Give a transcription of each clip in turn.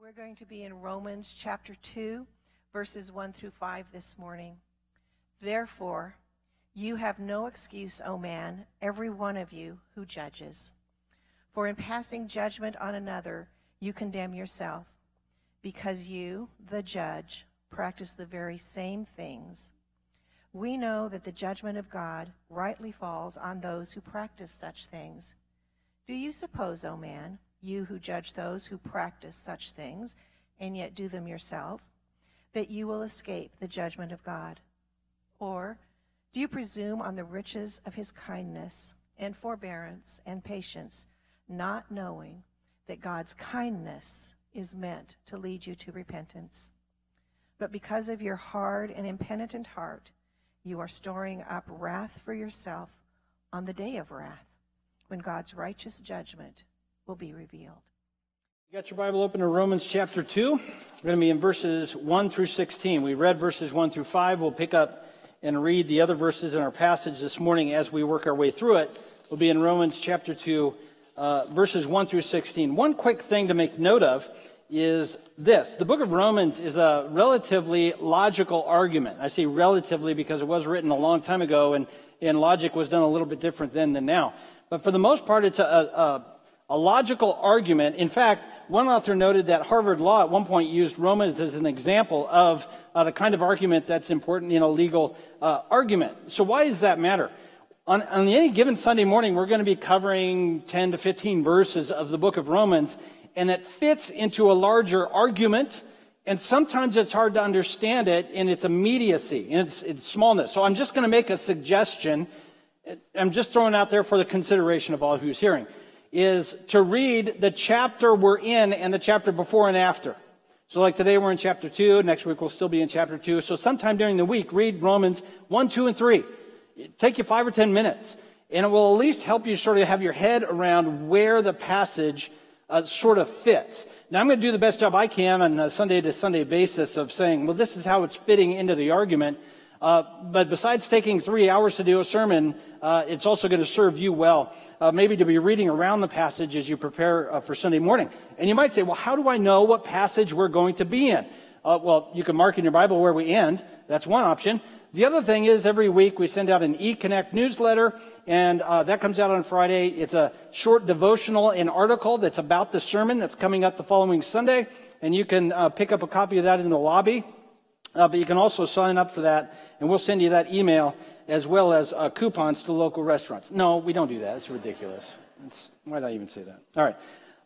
We're going to be in Romans chapter 2, verses 1 through 5 this morning. Therefore, you have no excuse, O man, every one of you who judges. For in passing judgment on another, you condemn yourself, because you, the judge, practice the very same things. We know that the judgment of God rightly falls on those who practice such things. Do you suppose, O man, you who judge those who practice such things, and yet do them yourself, that you will escape the judgment of God? Or do you presume on the riches of his kindness and forbearance and patience, not knowing that God's kindness is meant to lead you to repentance? But because of your hard and impenitent heart, you are storing up wrath for yourself on the day of wrath, when God's righteous judgment will be revealed. You got your Bible open to Romans chapter 2. We're going to be in verses 1 through 16. We read verses 1 through 5. We'll pick up and read the other verses in our passage this morning as we work our way through it. We'll be in Romans chapter 2, uh, verses 1 through 16. One quick thing to make note of is this the book of Romans is a relatively logical argument. I say relatively because it was written a long time ago and, and logic was done a little bit different then than now. But for the most part, it's a, a a logical argument. In fact, one author noted that Harvard Law at one point used Romans as an example of uh, the kind of argument that's important in a legal uh, argument. So, why does that matter? On, on any given Sunday morning, we're going to be covering 10 to 15 verses of the book of Romans, and it fits into a larger argument. And sometimes it's hard to understand it in its immediacy, in its, its smallness. So I'm just going to make a suggestion. I'm just throwing out there for the consideration of all who's hearing is to read the chapter we're in and the chapter before and after. So, like today, we're in chapter 2. Next week, we'll still be in chapter 2. So, sometime during the week, read Romans 1, 2, and 3. It'll take you five or 10 minutes. And it will at least help you sort of have your head around where the passage uh, sort of fits. Now, I'm going to do the best job I can on a Sunday to Sunday basis of saying, well, this is how it's fitting into the argument. Uh, but besides taking three hours to do a sermon, uh, it's also going to serve you well, uh, maybe to be reading around the passage as you prepare uh, for Sunday morning. And you might say, well, how do I know what passage we're going to be in? Uh, well, you can mark in your Bible where we end. That's one option. The other thing is every week we send out an eConnect newsletter, and uh, that comes out on Friday. It's a short devotional and article that's about the sermon that's coming up the following Sunday, and you can pick up a copy of that in the lobby. Uh, but you can also sign up for that, and we'll send you that email as well as uh, coupons to local restaurants. No, we don't do that. It's ridiculous. It's, why did I even say that? All right.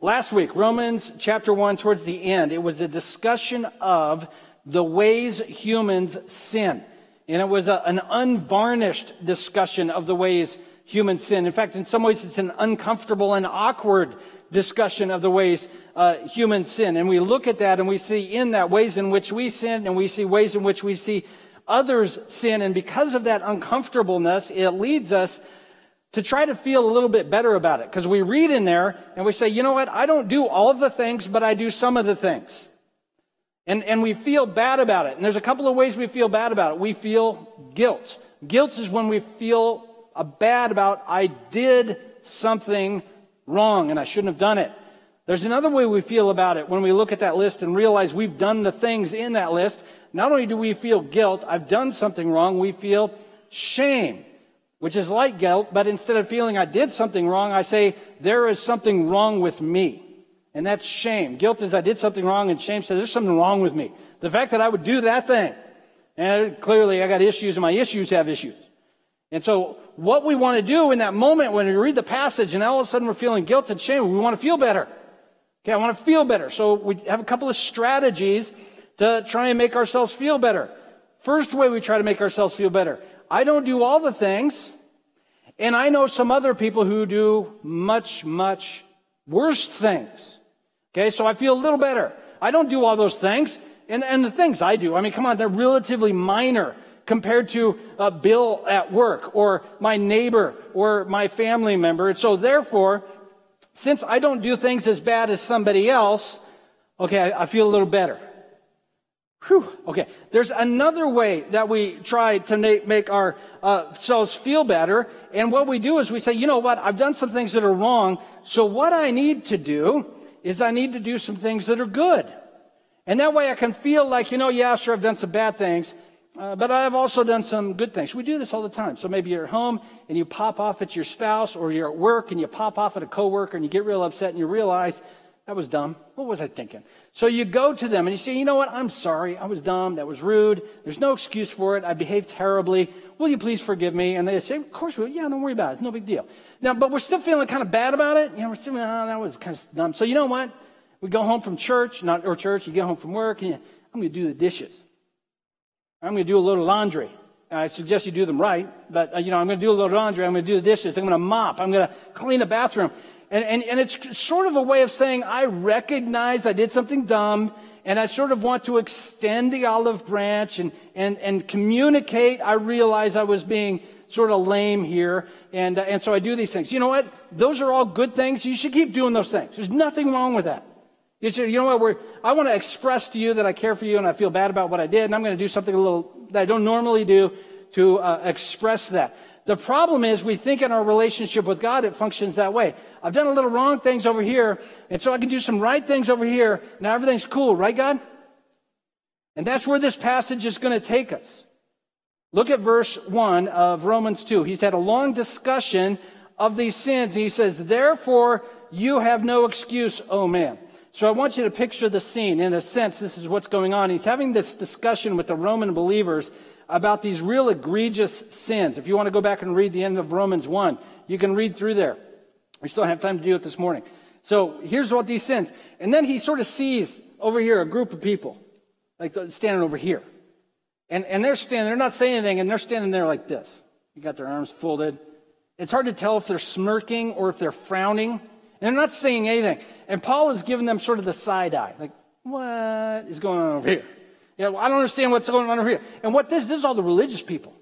Last week, Romans chapter 1, towards the end, it was a discussion of the ways humans sin. And it was a, an unvarnished discussion of the ways humans sin. In fact, in some ways, it's an uncomfortable and awkward discussion of the ways uh, humans sin. And we look at that and we see in that ways in which we sin and we see ways in which we see others sin. And because of that uncomfortableness, it leads us to try to feel a little bit better about it. Because we read in there and we say, you know what? I don't do all the things, but I do some of the things. And, and we feel bad about it. And there's a couple of ways we feel bad about it. We feel guilt. Guilt is when we feel bad about, I did something wrong and I shouldn't have done it. There's another way we feel about it when we look at that list and realize we've done the things in that list. Not only do we feel guilt, I've done something wrong, we feel shame, which is like guilt, but instead of feeling I did something wrong, I say there is something wrong with me. And that's shame. Guilt is I did something wrong, and shame says there's something wrong with me. The fact that I would do that thing. And clearly I got issues, and my issues have issues. And so, what we want to do in that moment when we read the passage and all of a sudden we're feeling guilt and shame, we want to feel better. Okay, I want to feel better. So, we have a couple of strategies to try and make ourselves feel better. First way we try to make ourselves feel better I don't do all the things, and I know some other people who do much, much worse things. Okay, so I feel a little better. I don't do all those things. And, and the things I do, I mean, come on, they're relatively minor compared to a Bill at work or my neighbor or my family member. And so therefore, since I don't do things as bad as somebody else, okay, I, I feel a little better. Whew. Okay, there's another way that we try to make, make ourselves uh, feel better. And what we do is we say, you know what, I've done some things that are wrong. So what I need to do is I need to do some things that are good. And that way I can feel like, you know, yeah, sure, I've done some bad things, uh, but I've also done some good things. We do this all the time. So maybe you're at home and you pop off at your spouse, or you're at work and you pop off at a coworker and you get real upset and you realize, that was dumb. What was I thinking? So you go to them and you say, you know what? I'm sorry. I was dumb. That was rude. There's no excuse for it. I behaved terribly. Will you please forgive me? And they say, of course we will. Yeah, don't worry about it. It's no big deal. Now, but we're still feeling kind of bad about it. You know, we're still, oh, that was kind of dumb. So you know what? We go home from church, not or church. You get home from work, and you, I'm going to do the dishes. I'm going to do a little laundry. I suggest you do them right, but uh, you know, I'm going to do a little laundry. I'm going to do the dishes. I'm going to mop. I'm going to clean the bathroom. And, and, and it's sort of a way of saying, I recognize I did something dumb, and I sort of want to extend the olive branch and, and, and communicate. I realize I was being sort of lame here, and, uh, and so I do these things. You know what? Those are all good things. You should keep doing those things. There's nothing wrong with that. You you know what? We're, I want to express to you that I care for you and I feel bad about what I did, and I'm going to do something a little that I don't normally do to uh, express that. The problem is we think in our relationship with God it functions that way. I've done a little wrong things over here, and so I can do some right things over here. Now everything's cool, right, God? And that's where this passage is going to take us. Look at verse 1 of Romans 2. He's had a long discussion of these sins. He says, Therefore, you have no excuse, O man. So I want you to picture the scene. In a sense, this is what's going on. He's having this discussion with the Roman believers about these real egregious sins. If you want to go back and read the end of Romans 1, you can read through there. We still have time to do it this morning. So here's what these sins. And then he sort of sees over here a group of people, like uh, standing over here. And, and they're standing, they're not saying anything, and they're standing there like this. You got their arms folded. It's hard to tell if they're smirking or if they're frowning. They're not saying anything. And Paul is giving them sort of the side eye. Like, what is going on over here? Yeah, I don't understand what's going on over here. And what this, this is all the religious people.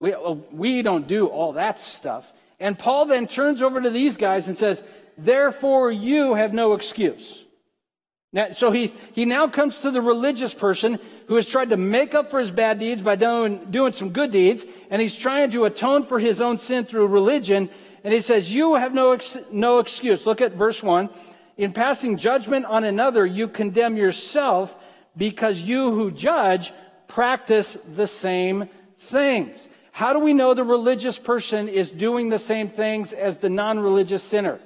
We, uh, we don't do all that stuff. And Paul then turns over to these guys and says, Therefore, you have no excuse. Now, so he, he now comes to the religious person who has tried to make up for his bad deeds by doing, doing some good deeds, and he's trying to atone for his own sin through religion. And he says, You have no, ex- no excuse. Look at verse 1. In passing judgment on another, you condemn yourself because you who judge practice the same things. How do we know the religious person is doing the same things as the non religious sinner?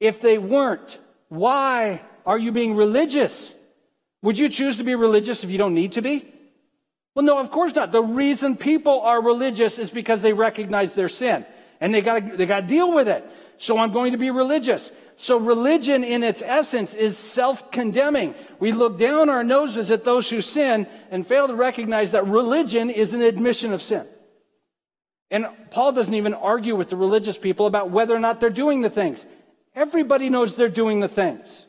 If they weren't, why are you being religious? Would you choose to be religious if you don't need to be? Well, no, of course not. The reason people are religious is because they recognize their sin and they got they got to deal with it. So I'm going to be religious. So religion in its essence is self-condemning. We look down our noses at those who sin and fail to recognize that religion is an admission of sin. And Paul doesn't even argue with the religious people about whether or not they're doing the things. Everybody knows they're doing the things.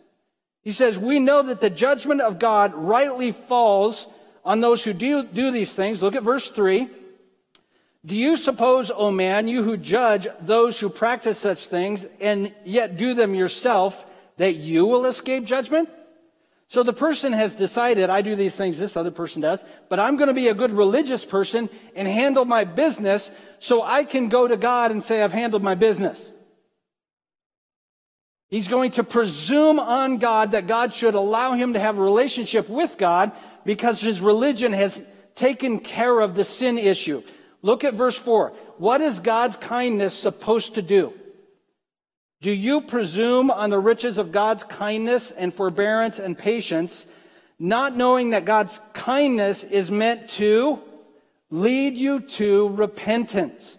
He says, we know that the judgment of God rightly falls on those who do, do these things. Look at verse 3. Do you suppose, O man, you who judge those who practice such things and yet do them yourself, that you will escape judgment? So the person has decided, I do these things, this other person does, but I'm going to be a good religious person and handle my business so I can go to God and say, I've handled my business. He's going to presume on God that God should allow him to have a relationship with God because his religion has taken care of the sin issue. Look at verse 4. What is God's kindness supposed to do? Do you presume on the riches of God's kindness and forbearance and patience, not knowing that God's kindness is meant to lead you to repentance?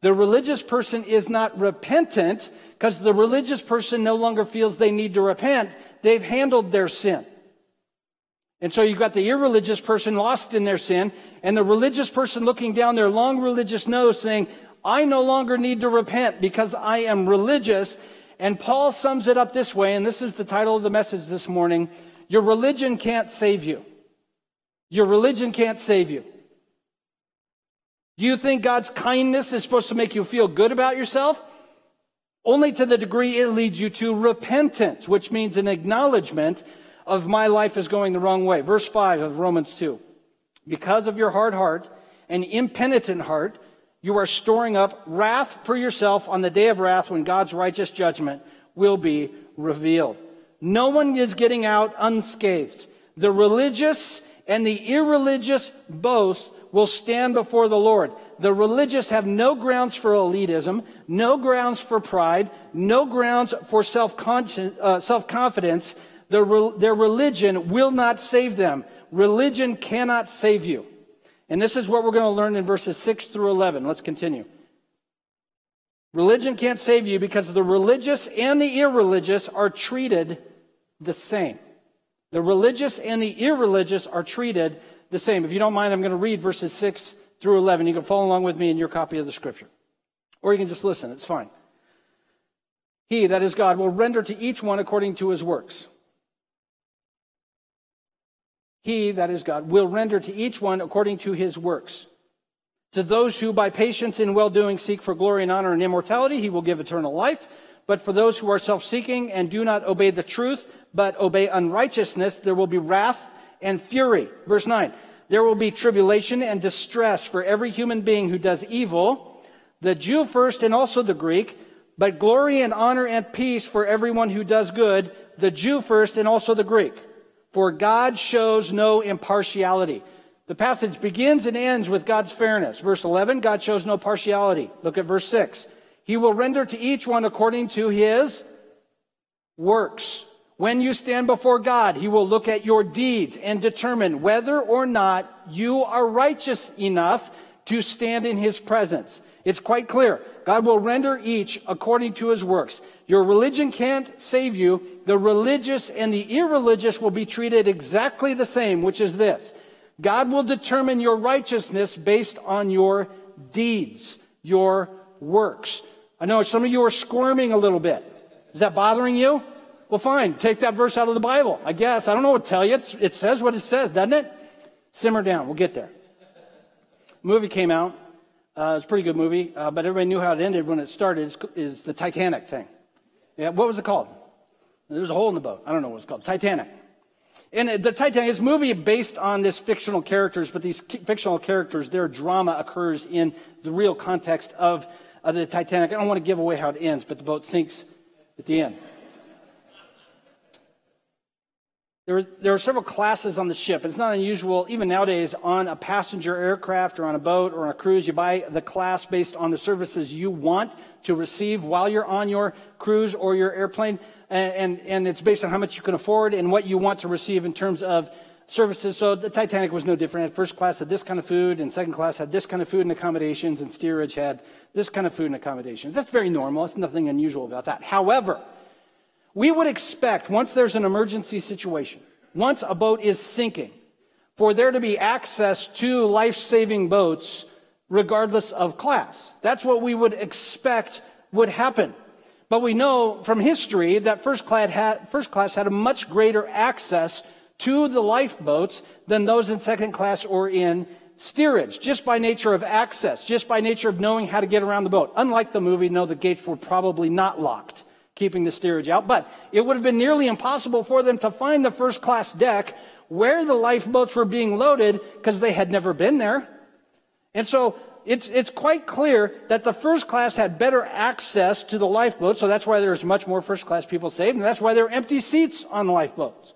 The religious person is not repentant because the religious person no longer feels they need to repent. They've handled their sin. And so you've got the irreligious person lost in their sin, and the religious person looking down their long religious nose saying, I no longer need to repent because I am religious. And Paul sums it up this way, and this is the title of the message this morning Your religion can't save you. Your religion can't save you. Do you think God's kindness is supposed to make you feel good about yourself? Only to the degree it leads you to repentance, which means an acknowledgement of my life is going the wrong way. Verse 5 of Romans 2. Because of your hard heart and impenitent heart, you are storing up wrath for yourself on the day of wrath when God's righteous judgment will be revealed. No one is getting out unscathed. The religious and the irreligious both will stand before the Lord. The religious have no grounds for elitism, no grounds for pride, no grounds for uh, self-confidence. Their, their religion will not save them. Religion cannot save you. And this is what we're going to learn in verses 6 through 11. Let's continue. Religion can't save you because the religious and the irreligious are treated the same. The religious and the irreligious are treated the same. If you don't mind, I'm going to read verses 6 through 11. You can follow along with me in your copy of the scripture. Or you can just listen, it's fine. He, that is God, will render to each one according to his works. He, that is God, will render to each one according to his works. To those who by patience in well doing seek for glory and honor and immortality, he will give eternal life. But for those who are self seeking and do not obey the truth, but obey unrighteousness, there will be wrath and fury. Verse 9 There will be tribulation and distress for every human being who does evil, the Jew first and also the Greek, but glory and honor and peace for everyone who does good, the Jew first and also the Greek. For God shows no impartiality. The passage begins and ends with God's fairness. Verse 11, God shows no partiality. Look at verse 6. He will render to each one according to his works. When you stand before God, He will look at your deeds and determine whether or not you are righteous enough to stand in His presence. It's quite clear. God will render each according to His works. Your religion can't save you. The religious and the irreligious will be treated exactly the same, which is this. God will determine your righteousness based on your deeds, your works. I know some of you are squirming a little bit. Is that bothering you? Well, fine. Take that verse out of the Bible. I guess. I don't know what to tell you. It's, it says what it says, doesn't it? Simmer down. We'll get there. movie came out. Uh, it's a pretty good movie, uh, but everybody knew how it ended when it started. Is, is the Titanic thing. Yeah, what was it called? There was a hole in the boat. I don't know what it's called. Titanic. And the Titanic is a movie based on this fictional characters, but these fictional characters, their drama occurs in the real context of, of the Titanic. I don't want to give away how it ends, but the boat sinks at the end. There, there are several classes on the ship. It's not unusual, even nowadays, on a passenger aircraft or on a boat or on a cruise, you buy the class based on the services you want to receive while you're on your cruise or your airplane. And, and, and it's based on how much you can afford and what you want to receive in terms of services. So the Titanic was no different. First class had this kind of food, and second class had this kind of food and accommodations, and steerage had this kind of food and accommodations. That's very normal. There's nothing unusual about that. However, we would expect, once there's an emergency situation, once a boat is sinking, for there to be access to life saving boats regardless of class. That's what we would expect would happen. But we know from history that first class had, first class had a much greater access to the lifeboats than those in second class or in steerage, just by nature of access, just by nature of knowing how to get around the boat. Unlike the movie, no, the gates were probably not locked keeping the steerage out. But it would have been nearly impossible for them to find the first class deck where the lifeboats were being loaded because they had never been there. And so it's, it's quite clear that the first class had better access to the lifeboat. So that's why there's much more first class people saved. And that's why there are empty seats on lifeboats.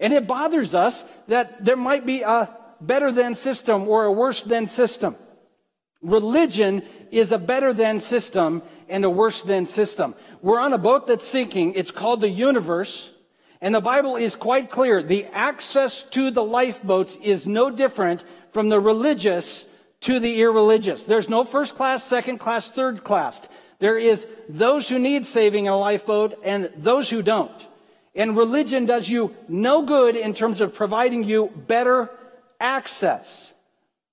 And it bothers us that there might be a better than system or a worse than system. Religion is a better than system and a worse than system. We're on a boat that's sinking. It's called the universe. And the Bible is quite clear. The access to the lifeboats is no different from the religious to the irreligious. There's no first class, second class, third class. There is those who need saving in a lifeboat and those who don't. And religion does you no good in terms of providing you better access.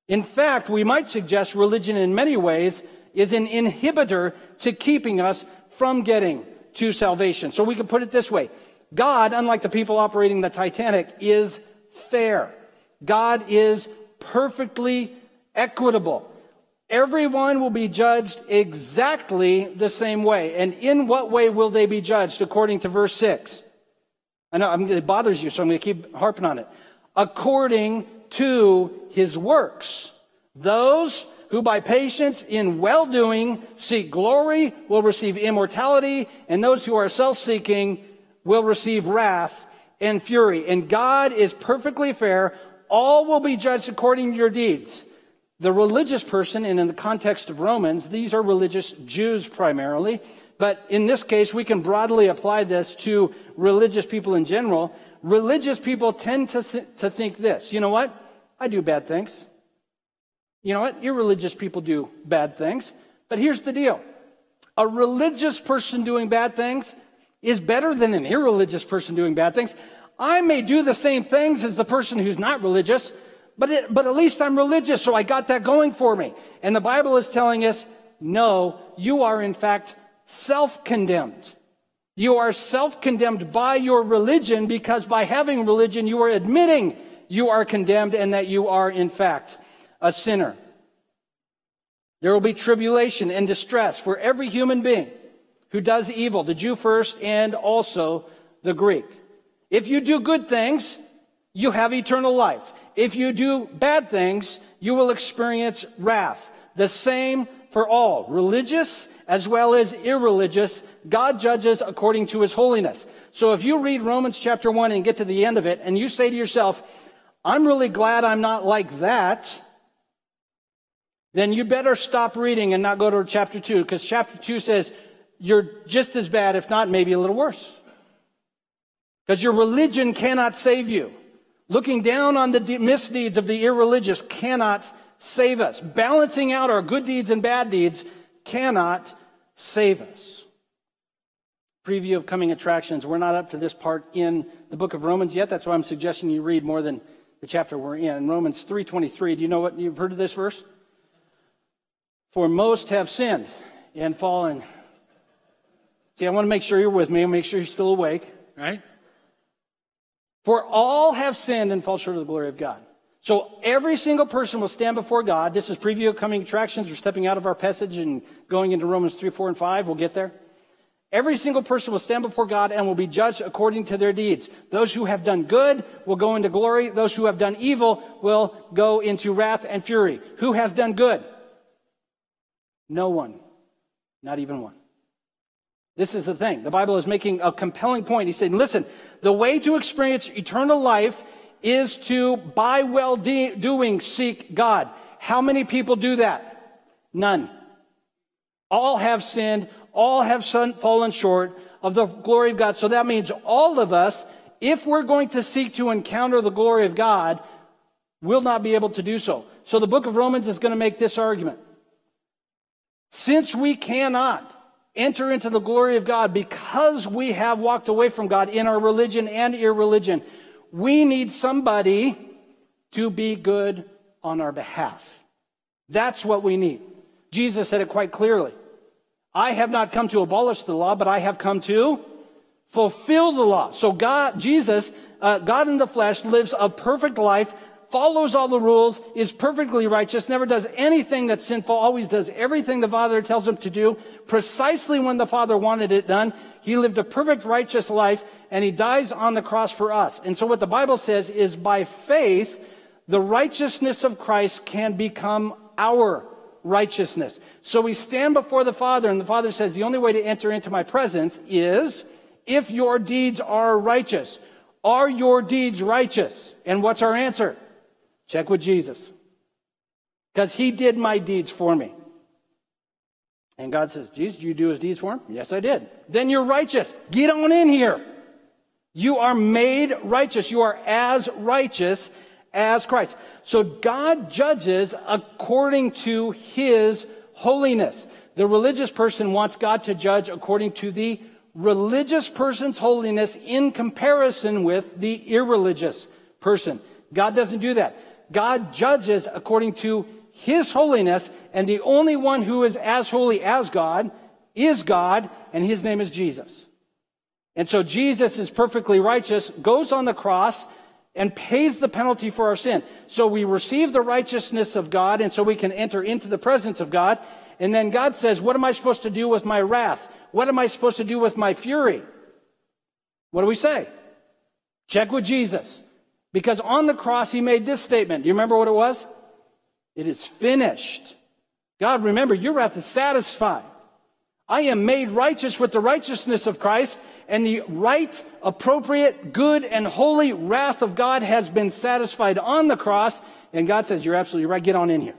In fact, we might suggest religion in many ways is an inhibitor to keeping us from getting to salvation. So we can put it this way God, unlike the people operating the Titanic, is fair. God is perfectly equitable. Everyone will be judged exactly the same way. And in what way will they be judged according to verse 6? I know it bothers you, so I'm going to keep harping on it. According to his works. Those who by patience in well doing seek glory will receive immortality, and those who are self seeking will receive wrath and fury. And God is perfectly fair. All will be judged according to your deeds. The religious person, and in the context of Romans, these are religious Jews primarily, but in this case, we can broadly apply this to religious people in general. Religious people tend to, th- to think this you know what? I do bad things. You know what? Irreligious people do bad things. But here's the deal a religious person doing bad things is better than an irreligious person doing bad things. I may do the same things as the person who's not religious, but, it, but at least I'm religious, so I got that going for me. And the Bible is telling us, no, you are in fact self condemned. You are self condemned by your religion because by having religion, you are admitting you are condemned and that you are in fact a sinner. There will be tribulation and distress for every human being who does evil, the Jew first and also the Greek. If you do good things, you have eternal life. If you do bad things, you will experience wrath. The same for all, religious as well as irreligious. God judges according to his holiness. So if you read Romans chapter 1 and get to the end of it and you say to yourself, I'm really glad I'm not like that, then you better stop reading and not go to chapter 2 because chapter 2 says you're just as bad, if not maybe a little worse. Because your religion cannot save you. Looking down on the misdeeds of the irreligious cannot save us. Balancing out our good deeds and bad deeds cannot save us. Preview of coming attractions. We're not up to this part in the book of Romans yet. That's why I'm suggesting you read more than the chapter we're in. Romans 3:23. Do you know what you've heard of this verse? For most have sinned and fallen. See, I want to make sure you're with me and make sure you're still awake, right? For all have sinned and fall short of the glory of God. So every single person will stand before God. This is preview of coming attractions. We're stepping out of our passage and going into Romans 3, 4, and 5. We'll get there. Every single person will stand before God and will be judged according to their deeds. Those who have done good will go into glory. Those who have done evil will go into wrath and fury. Who has done good? No one. Not even one. This is the thing. The Bible is making a compelling point. He's saying, listen, the way to experience eternal life is to, by well de- doing, seek God. How many people do that? None. All have sinned. All have fallen short of the glory of God. So that means all of us, if we're going to seek to encounter the glory of God, will not be able to do so. So the book of Romans is going to make this argument. Since we cannot enter into the glory of God because we have walked away from God in our religion and irreligion, we need somebody to be good on our behalf. That's what we need. Jesus said it quite clearly. I have not come to abolish the law, but I have come to fulfill the law. So God, Jesus, uh, God in the flesh lives a perfect life follows all the rules, is perfectly righteous, never does anything that's sinful, always does everything the Father tells him to do, precisely when the Father wanted it done. He lived a perfect righteous life, and he dies on the cross for us. And so what the Bible says is by faith, the righteousness of Christ can become our righteousness. So we stand before the Father, and the Father says, the only way to enter into my presence is if your deeds are righteous. Are your deeds righteous? And what's our answer? Check with Jesus. Because he did my deeds for me. And God says, Jesus, you do his deeds for him? Yes, I did. Then you're righteous. Get on in here. You are made righteous. You are as righteous as Christ. So God judges according to his holiness. The religious person wants God to judge according to the religious person's holiness in comparison with the irreligious person. God doesn't do that. God judges according to his holiness, and the only one who is as holy as God is God, and his name is Jesus. And so Jesus is perfectly righteous, goes on the cross, and pays the penalty for our sin. So we receive the righteousness of God, and so we can enter into the presence of God. And then God says, What am I supposed to do with my wrath? What am I supposed to do with my fury? What do we say? Check with Jesus. Because on the cross, he made this statement. Do you remember what it was? It is finished. God, remember, your wrath is satisfied. I am made righteous with the righteousness of Christ, and the right, appropriate, good, and holy wrath of God has been satisfied on the cross. And God says, You're absolutely right. Get on in here.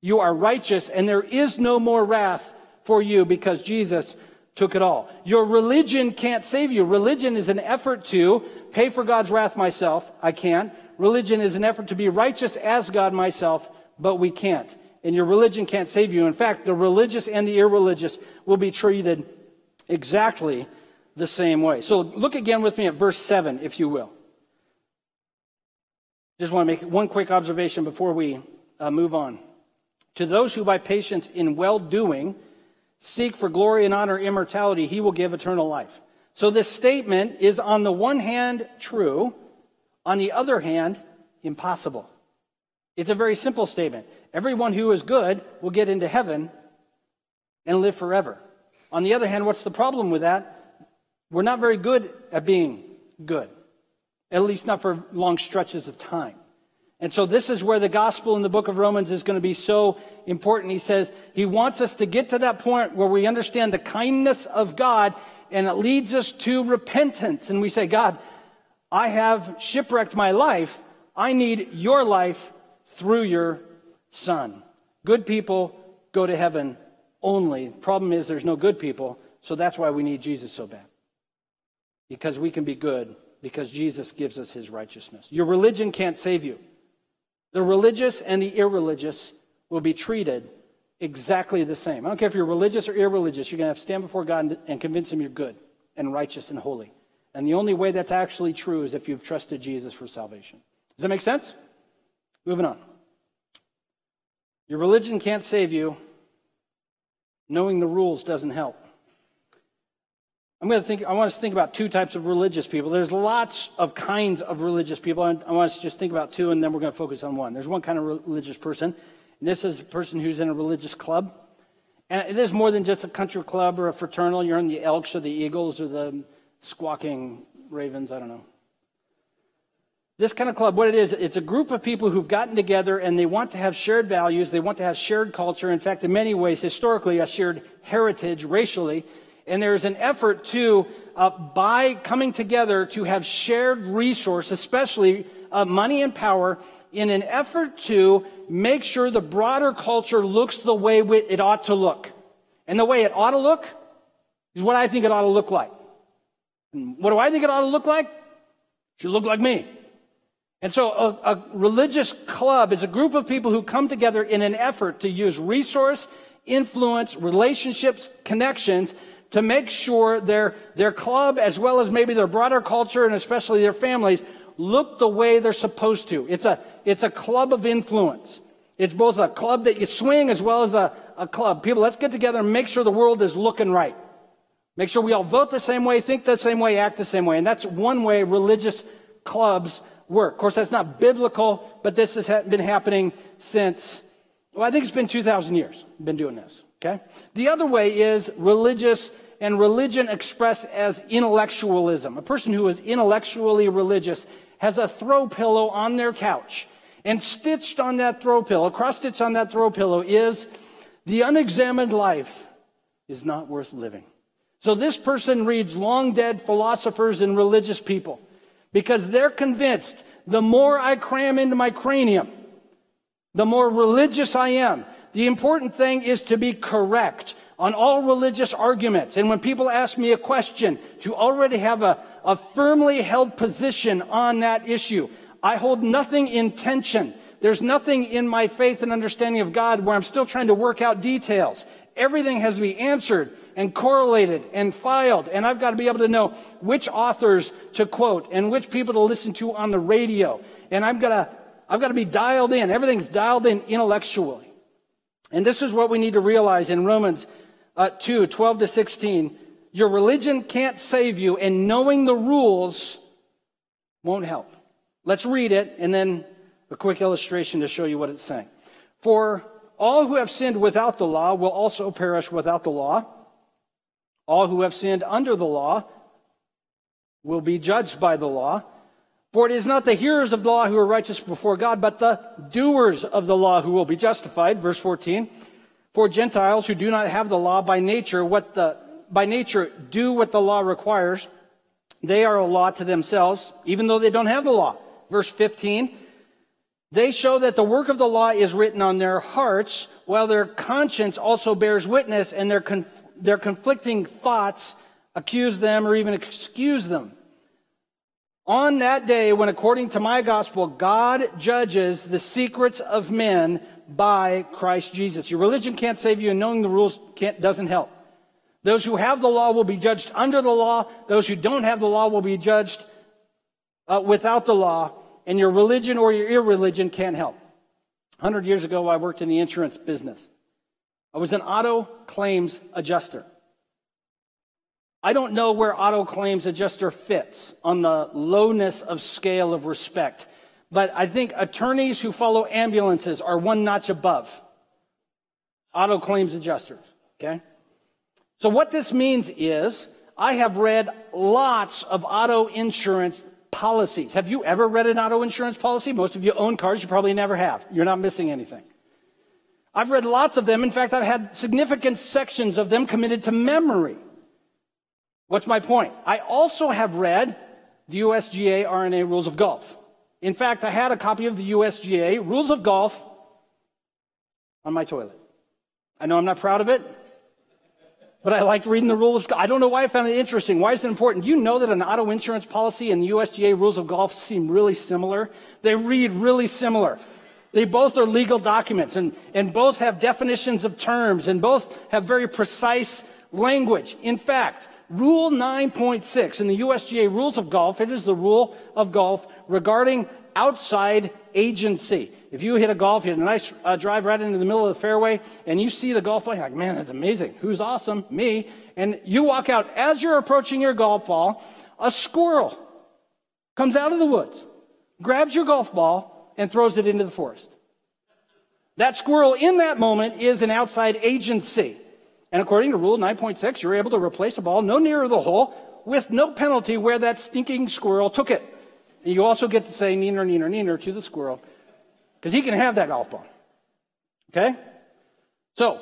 You are righteous, and there is no more wrath for you because Jesus took it all. Your religion can't save you. Religion is an effort to pay for God's wrath myself. I can't. Religion is an effort to be righteous as God myself, but we can't and your religion can't save you. In fact, the religious and the irreligious will be treated exactly the same way. So look again with me at verse 7, if you will. Just want to make one quick observation before we uh, move on. To those who by patience in well doing seek for glory and honor, immortality, he will give eternal life. So this statement is on the one hand true, on the other hand, impossible. It's a very simple statement. Everyone who is good will get into heaven and live forever. On the other hand, what's the problem with that? We're not very good at being good, at least not for long stretches of time. And so, this is where the gospel in the book of Romans is going to be so important. He says he wants us to get to that point where we understand the kindness of God and it leads us to repentance. And we say, God, I have shipwrecked my life. I need your life through your son. Good people go to heaven only. Problem is, there's no good people, so that's why we need Jesus so bad. Because we can be good, because Jesus gives us his righteousness. Your religion can't save you. The religious and the irreligious will be treated exactly the same. I don't care if you're religious or irreligious, you're going to have to stand before God and convince him you're good and righteous and holy. And the only way that's actually true is if you've trusted Jesus for salvation. Does that make sense? Moving on. Your religion can't save you. Knowing the rules doesn't help. I'm going to think, I want us to think about two types of religious people. There's lots of kinds of religious people. I want us to just think about two, and then we're going to focus on one. There's one kind of religious person, and this is a person who's in a religious club. And there's more than just a country club or a fraternal. You're in the Elks or the Eagles or the Squawking Ravens. I don't know. This kind of club, what it is, it's a group of people who've gotten together and they want to have shared values. They want to have shared culture. In fact, in many ways, historically, a shared heritage racially. And there's an effort to, uh, by coming together, to have shared resource, especially uh, money and power, in an effort to make sure the broader culture looks the way it ought to look. And the way it ought to look is what I think it ought to look like. And what do I think it ought to look like? It should look like me. And so a, a, religious club is a group of people who come together in an effort to use resource, influence, relationships, connections to make sure their, their club, as well as maybe their broader culture and especially their families, look the way they're supposed to. It's a, it's a club of influence. It's both a club that you swing as well as a, a club. People, let's get together and make sure the world is looking right. Make sure we all vote the same way, think the same way, act the same way. And that's one way religious clubs work. Of course, that's not biblical, but this has been happening since, well, I think it's been 2,000 years, been doing this, okay? The other way is religious and religion expressed as intellectualism. A person who is intellectually religious has a throw pillow on their couch. And stitched on that throw pillow, cross stitched on that throw pillow is the unexamined life is not worth living. So this person reads long dead philosophers and religious people because they're convinced the more I cram into my cranium, the more religious I am. The important thing is to be correct on all religious arguments. And when people ask me a question, to already have a, a firmly held position on that issue. I hold nothing in tension. There's nothing in my faith and understanding of God where I'm still trying to work out details. Everything has to be answered and correlated and filed. And I've got to be able to know which authors to quote and which people to listen to on the radio. And I've got to, I've got to be dialed in. Everything's dialed in intellectually. And this is what we need to realize in Romans uh, 2 12 to 16. Your religion can't save you, and knowing the rules won't help. Let's read it and then a quick illustration to show you what it's saying. For all who have sinned without the law will also perish without the law. All who have sinned under the law will be judged by the law. For it is not the hearers of the law who are righteous before God, but the doers of the law who will be justified. Verse 14. For Gentiles who do not have the law by nature, what the, by nature do what the law requires, they are a law to themselves, even though they don't have the law. Verse 15, they show that the work of the law is written on their hearts, while their conscience also bears witness, and their, conf- their conflicting thoughts accuse them or even excuse them. On that day, when according to my gospel, God judges the secrets of men by Christ Jesus. Your religion can't save you, and knowing the rules doesn't help. Those who have the law will be judged under the law. Those who don't have the law will be judged uh, without the law. And your religion or your irreligion can't help. 100 years ago, I worked in the insurance business. I was an auto claims adjuster. I don't know where auto claims adjuster fits on the lowness of scale of respect, but I think attorneys who follow ambulances are one notch above auto claims adjusters, okay? So what this means is I have read lots of auto insurance policies. Have you ever read an auto insurance policy? Most of you own cars, you probably never have. You're not missing anything. I've read lots of them. In fact, I've had significant sections of them committed to memory. What's my point? I also have read the USGA R&A Rules of Golf. In fact, I had a copy of the USGA Rules of Golf on my toilet. I know I'm not proud of it, but I liked reading the rules. I don't know why I found it interesting. Why is it important? You know that an auto insurance policy and the USGA Rules of Golf seem really similar? They read really similar. They both are legal documents and, and both have definitions of terms and both have very precise language. In fact, Rule 9.6 in the USGA Rules of Golf, it is the rule of golf regarding outside agency. If you hit a golf, you hit a nice uh, drive right into the middle of the fairway, and you see the golf ball, you're like, man, that's amazing. Who's awesome? Me. And you walk out. As you're approaching your golf ball, a squirrel comes out of the woods, grabs your golf ball, and throws it into the forest. That squirrel in that moment is an outside agency. And according to Rule 9.6, you're able to replace a ball no nearer the hole with no penalty where that stinking squirrel took it. And you also get to say neener, neener, neener to the squirrel because he can have that golf ball. Okay? So,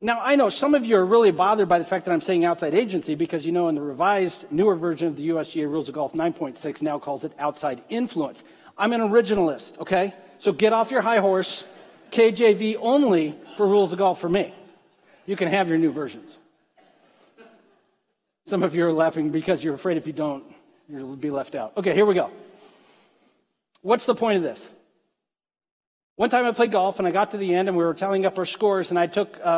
now I know some of you are really bothered by the fact that I'm saying outside agency because you know in the revised, newer version of the USGA Rules of Golf 9.6 now calls it outside influence. I'm an originalist, okay? So get off your high horse. KJV only for Rules of Golf for me. You can have your new versions. Some of you are laughing because you're afraid if you don't, you'll be left out. Okay, here we go. What's the point of this? One time I played golf and I got to the end and we were tallying up our scores and I took a,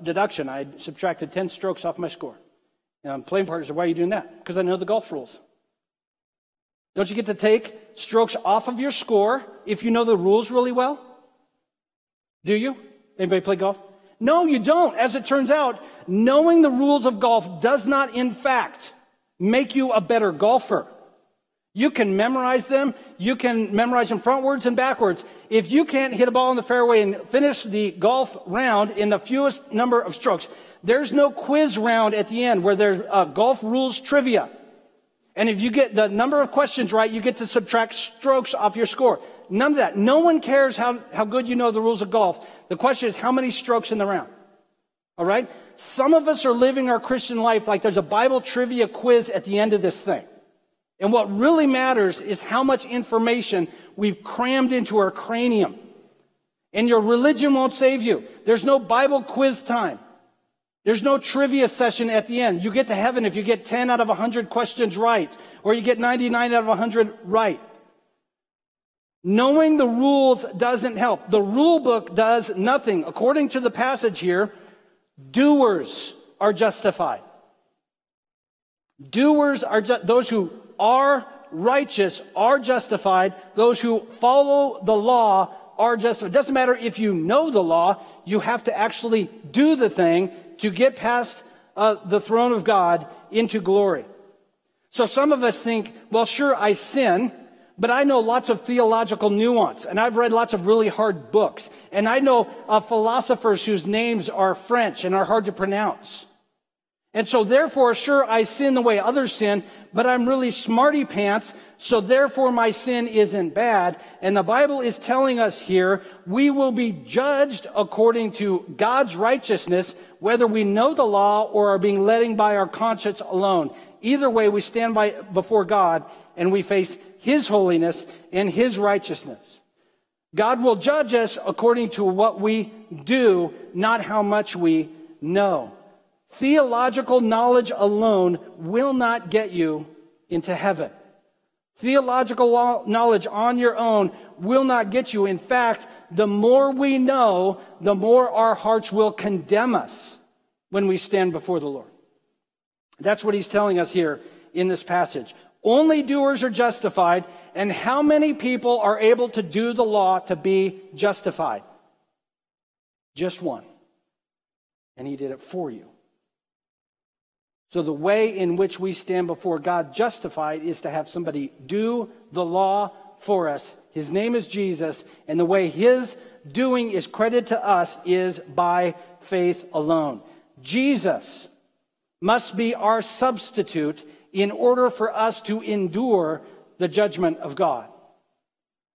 a deduction. I subtracted 10 strokes off my score. And playing partner said, Why are you doing that? Because I know the golf rules. Don't you get to take strokes off of your score if you know the rules really well? Do you? Anybody play golf? No, you don't. As it turns out, knowing the rules of golf does not, in fact, make you a better golfer. You can memorize them. You can memorize them frontwards and backwards. If you can't hit a ball in the fairway and finish the golf round in the fewest number of strokes, there's no quiz round at the end where there's uh, golf rules trivia. And if you get the number of questions right, you get to subtract strokes off your score. None of that. No one cares how, how good you know the rules of golf. The question is how many strokes in the round? All right? Some of us are living our Christian life like there's a Bible trivia quiz at the end of this thing. And what really matters is how much information we've crammed into our cranium. And your religion won't save you. There's no Bible quiz time. There's no trivia session at the end. You get to heaven if you get 10 out of 100 questions right, or you get 99 out of 100 right. Knowing the rules doesn't help. The rule book does nothing. According to the passage here, doers are justified. Doers are ju- those who are righteous are justified. Those who follow the law are justified. It doesn't matter if you know the law, you have to actually do the thing to get past uh, the throne of God into glory. So some of us think, well, sure, I sin, but I know lots of theological nuance, and I've read lots of really hard books, and I know uh, philosophers whose names are French and are hard to pronounce. And so therefore, sure, I sin the way others sin, but I'm really smarty pants. So therefore my sin isn't bad. And the Bible is telling us here, we will be judged according to God's righteousness, whether we know the law or are being led by our conscience alone. Either way, we stand by, before God and we face His holiness and His righteousness. God will judge us according to what we do, not how much we know. Theological knowledge alone will not get you into heaven. Theological knowledge on your own will not get you. In fact, the more we know, the more our hearts will condemn us when we stand before the Lord. That's what he's telling us here in this passage. Only doers are justified, and how many people are able to do the law to be justified? Just one. And he did it for you. So, the way in which we stand before God justified is to have somebody do the law for us. His name is Jesus, and the way his doing is credited to us is by faith alone. Jesus must be our substitute in order for us to endure the judgment of God.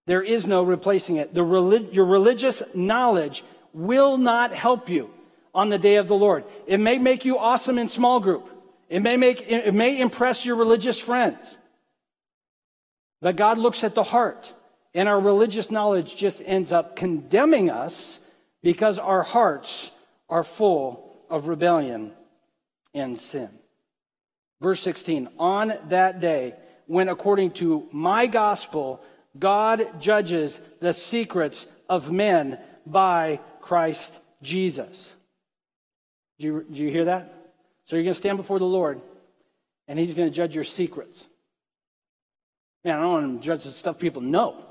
There is no replacing it. Relig- your religious knowledge will not help you on the day of the Lord. It may make you awesome in small group. It may make, it may impress your religious friends. But God looks at the heart, and our religious knowledge just ends up condemning us because our hearts are full of rebellion and sin. Verse 16, on that day, when according to my gospel, God judges the secrets of men by Christ Jesus. Do you, do you hear that? So you're going to stand before the Lord, and He's going to judge your secrets. Man, I don't want to judge the stuff people know.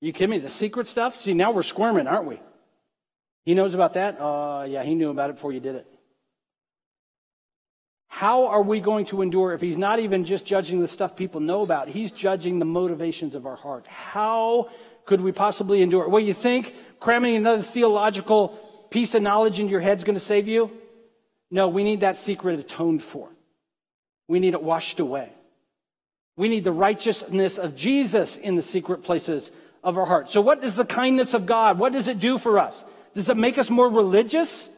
You kidding me? The secret stuff? See, now we're squirming, aren't we? He knows about that? Uh, yeah, he knew about it before you did it. How are we going to endure if he's not even just judging the stuff people know about? He's judging the motivations of our heart. How could we possibly endure? Well, you think cramming another theological piece of knowledge into your head is going to save you? No, we need that secret atoned for. We need it washed away. We need the righteousness of Jesus in the secret places of our heart. So, what is the kindness of God? What does it do for us? Does it make us more religious?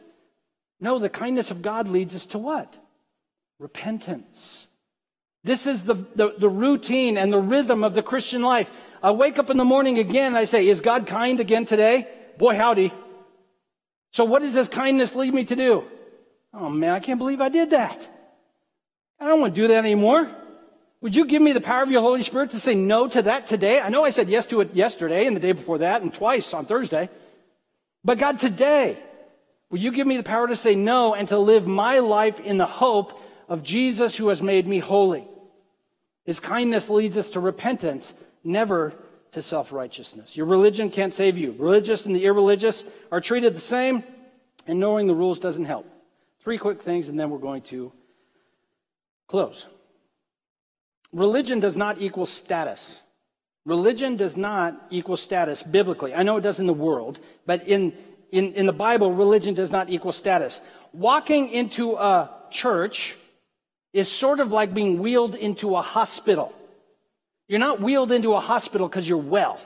No, the kindness of God leads us to what? Repentance. This is the, the, the, routine and the rhythm of the Christian life. I wake up in the morning again and I say, Is God kind again today? Boy, howdy. So, what does this kindness lead me to do? Oh man, I can't believe I did that. I don't want to do that anymore. Would you give me the power of your Holy Spirit to say no to that today? I know I said yes to it yesterday and the day before that and twice on Thursday. But God, today, will you give me the power to say no and to live my life in the hope of Jesus who has made me holy? His kindness leads us to repentance, never to self righteousness. Your religion can't save you. Religious and the irreligious are treated the same, and knowing the rules doesn't help. Three quick things, and then we're going to close. Religion does not equal status. Religion does not equal status biblically. I know it does in the world, but in, in, in the Bible, religion does not equal status. Walking into a church is sort of like being wheeled into a hospital. You're not wheeled into a hospital because you're well.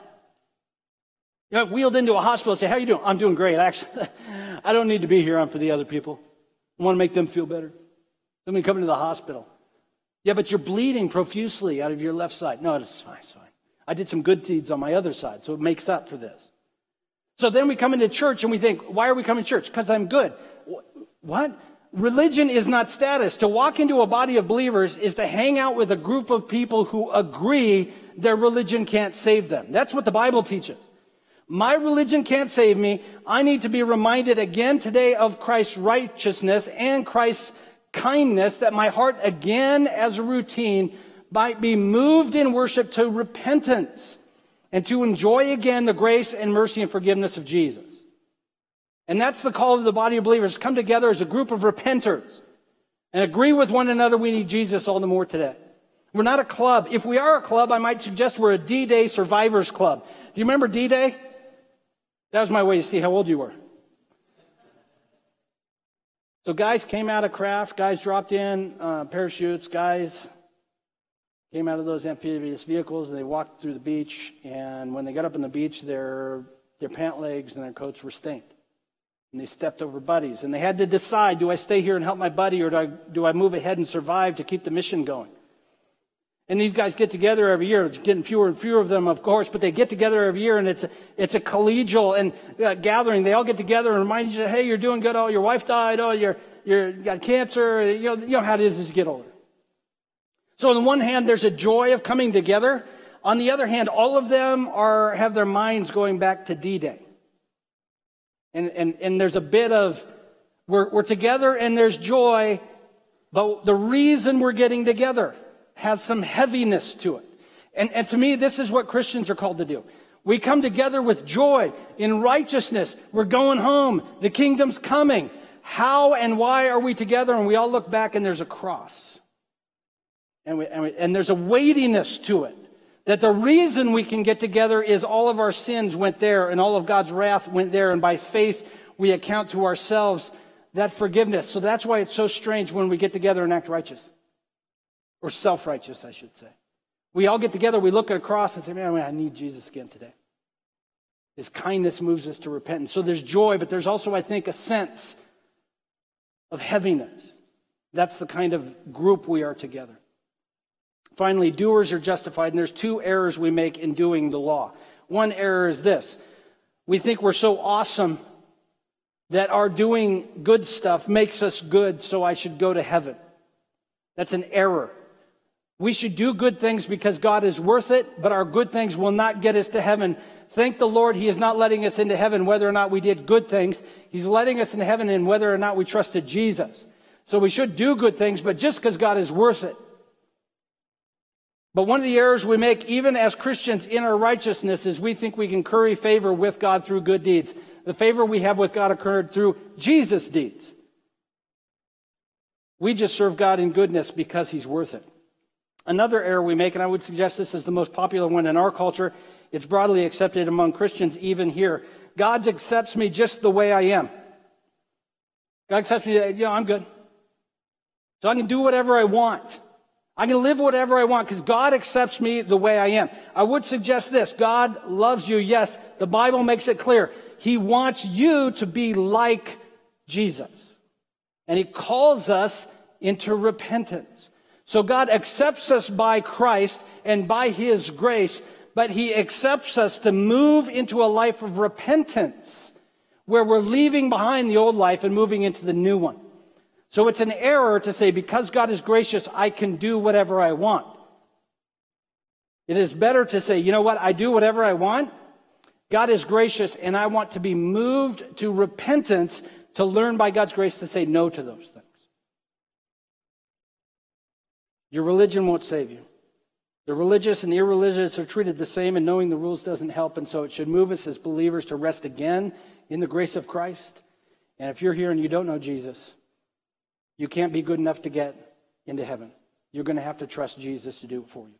You're not wheeled into a hospital and say, How are you doing? I'm doing great. Actually, I don't need to be here. I'm for the other people. I want to make them feel better. Let me come into the hospital. Yeah, but you're bleeding profusely out of your left side. No, it's fine, it's fine. I did some good deeds on my other side, so it makes up for this. So then we come into church and we think, why are we coming to church? Because I'm good. What? Religion is not status. To walk into a body of believers is to hang out with a group of people who agree their religion can't save them. That's what the Bible teaches. My religion can't save me. I need to be reminded again today of Christ's righteousness and Christ's kindness that my heart again as a routine might be moved in worship to repentance and to enjoy again the grace and mercy and forgiveness of Jesus. And that's the call of the body of believers. Come together as a group of repenters and agree with one another we need Jesus all the more today. We're not a club. If we are a club, I might suggest we're a D-Day survivors club. Do you remember D-Day? That was my way to see how old you were. So guys came out of craft, guys dropped in uh, parachutes, guys came out of those amphibious vehicles and they walked through the beach. And when they got up on the beach, their, their pant legs and their coats were stained. And they stepped over buddies. And they had to decide do I stay here and help my buddy or do I, do I move ahead and survive to keep the mission going? And these guys get together every year. It's getting fewer and fewer of them, of course, but they get together every year, and it's a, it's a collegial and uh, gathering. They all get together and remind other, "Hey, you're doing good. Oh, your wife died. Oh, you're you're you got cancer. You know, you know how it is as you get older." So on the one hand, there's a joy of coming together. On the other hand, all of them are have their minds going back to D-Day. And and and there's a bit of we're we're together and there's joy, but the reason we're getting together has some heaviness to it. And, and to me, this is what Christians are called to do. We come together with joy in righteousness. We're going home. The kingdom's coming. How and why are we together? And we all look back and there's a cross. And, we, and, we, and there's a weightiness to it. That the reason we can get together is all of our sins went there and all of God's wrath went there. And by faith, we account to ourselves that forgiveness. So that's why it's so strange when we get together and act righteous or self righteous, I should say. We all get together, we look at a cross and say, man, I need Jesus again today. His kindness moves us to repentance. So there's joy, but there's also, I think, a sense of heaviness. That's the kind of group we are together. Finally, doers are justified, and there's two errors we make in doing the law. One error is this we think we're so awesome that our doing good stuff makes us good, so I should go to heaven. That's an error. We should do good things because God is worth it, but our good things will not get us to heaven. Thank the Lord, He is not letting us into heaven whether or not we did good things. He's letting us into heaven in whether or not we trusted Jesus. So we should do good things, but just because God is worth it. But one of the errors we make, even as Christians in our righteousness, is we think we can curry favor with God through good deeds. The favor we have with God occurred through Jesus' deeds. We just serve God in goodness because He's worth it. Another error we make, and I would suggest this is the most popular one in our culture, it's broadly accepted among Christians even here. God accepts me just the way I am. God accepts me, you know, I'm good. So I can do whatever I want. I can live whatever I want because God accepts me the way I am. I would suggest this God loves you, yes. The Bible makes it clear. He wants you to be like Jesus. And He calls us into repentance. So God accepts us by Christ and by His grace, but He accepts us to move into a life of repentance where we're leaving behind the old life and moving into the new one. So it's an error to say, because God is gracious, I can do whatever I want. It is better to say, you know what, I do whatever I want. God is gracious, and I want to be moved to repentance to learn by God's grace to say no to those things. Your religion won't save you. The religious and the irreligious are treated the same, and knowing the rules doesn't help. And so it should move us as believers to rest again in the grace of Christ. And if you're here and you don't know Jesus, you can't be good enough to get into heaven. You're going to have to trust Jesus to do it for you.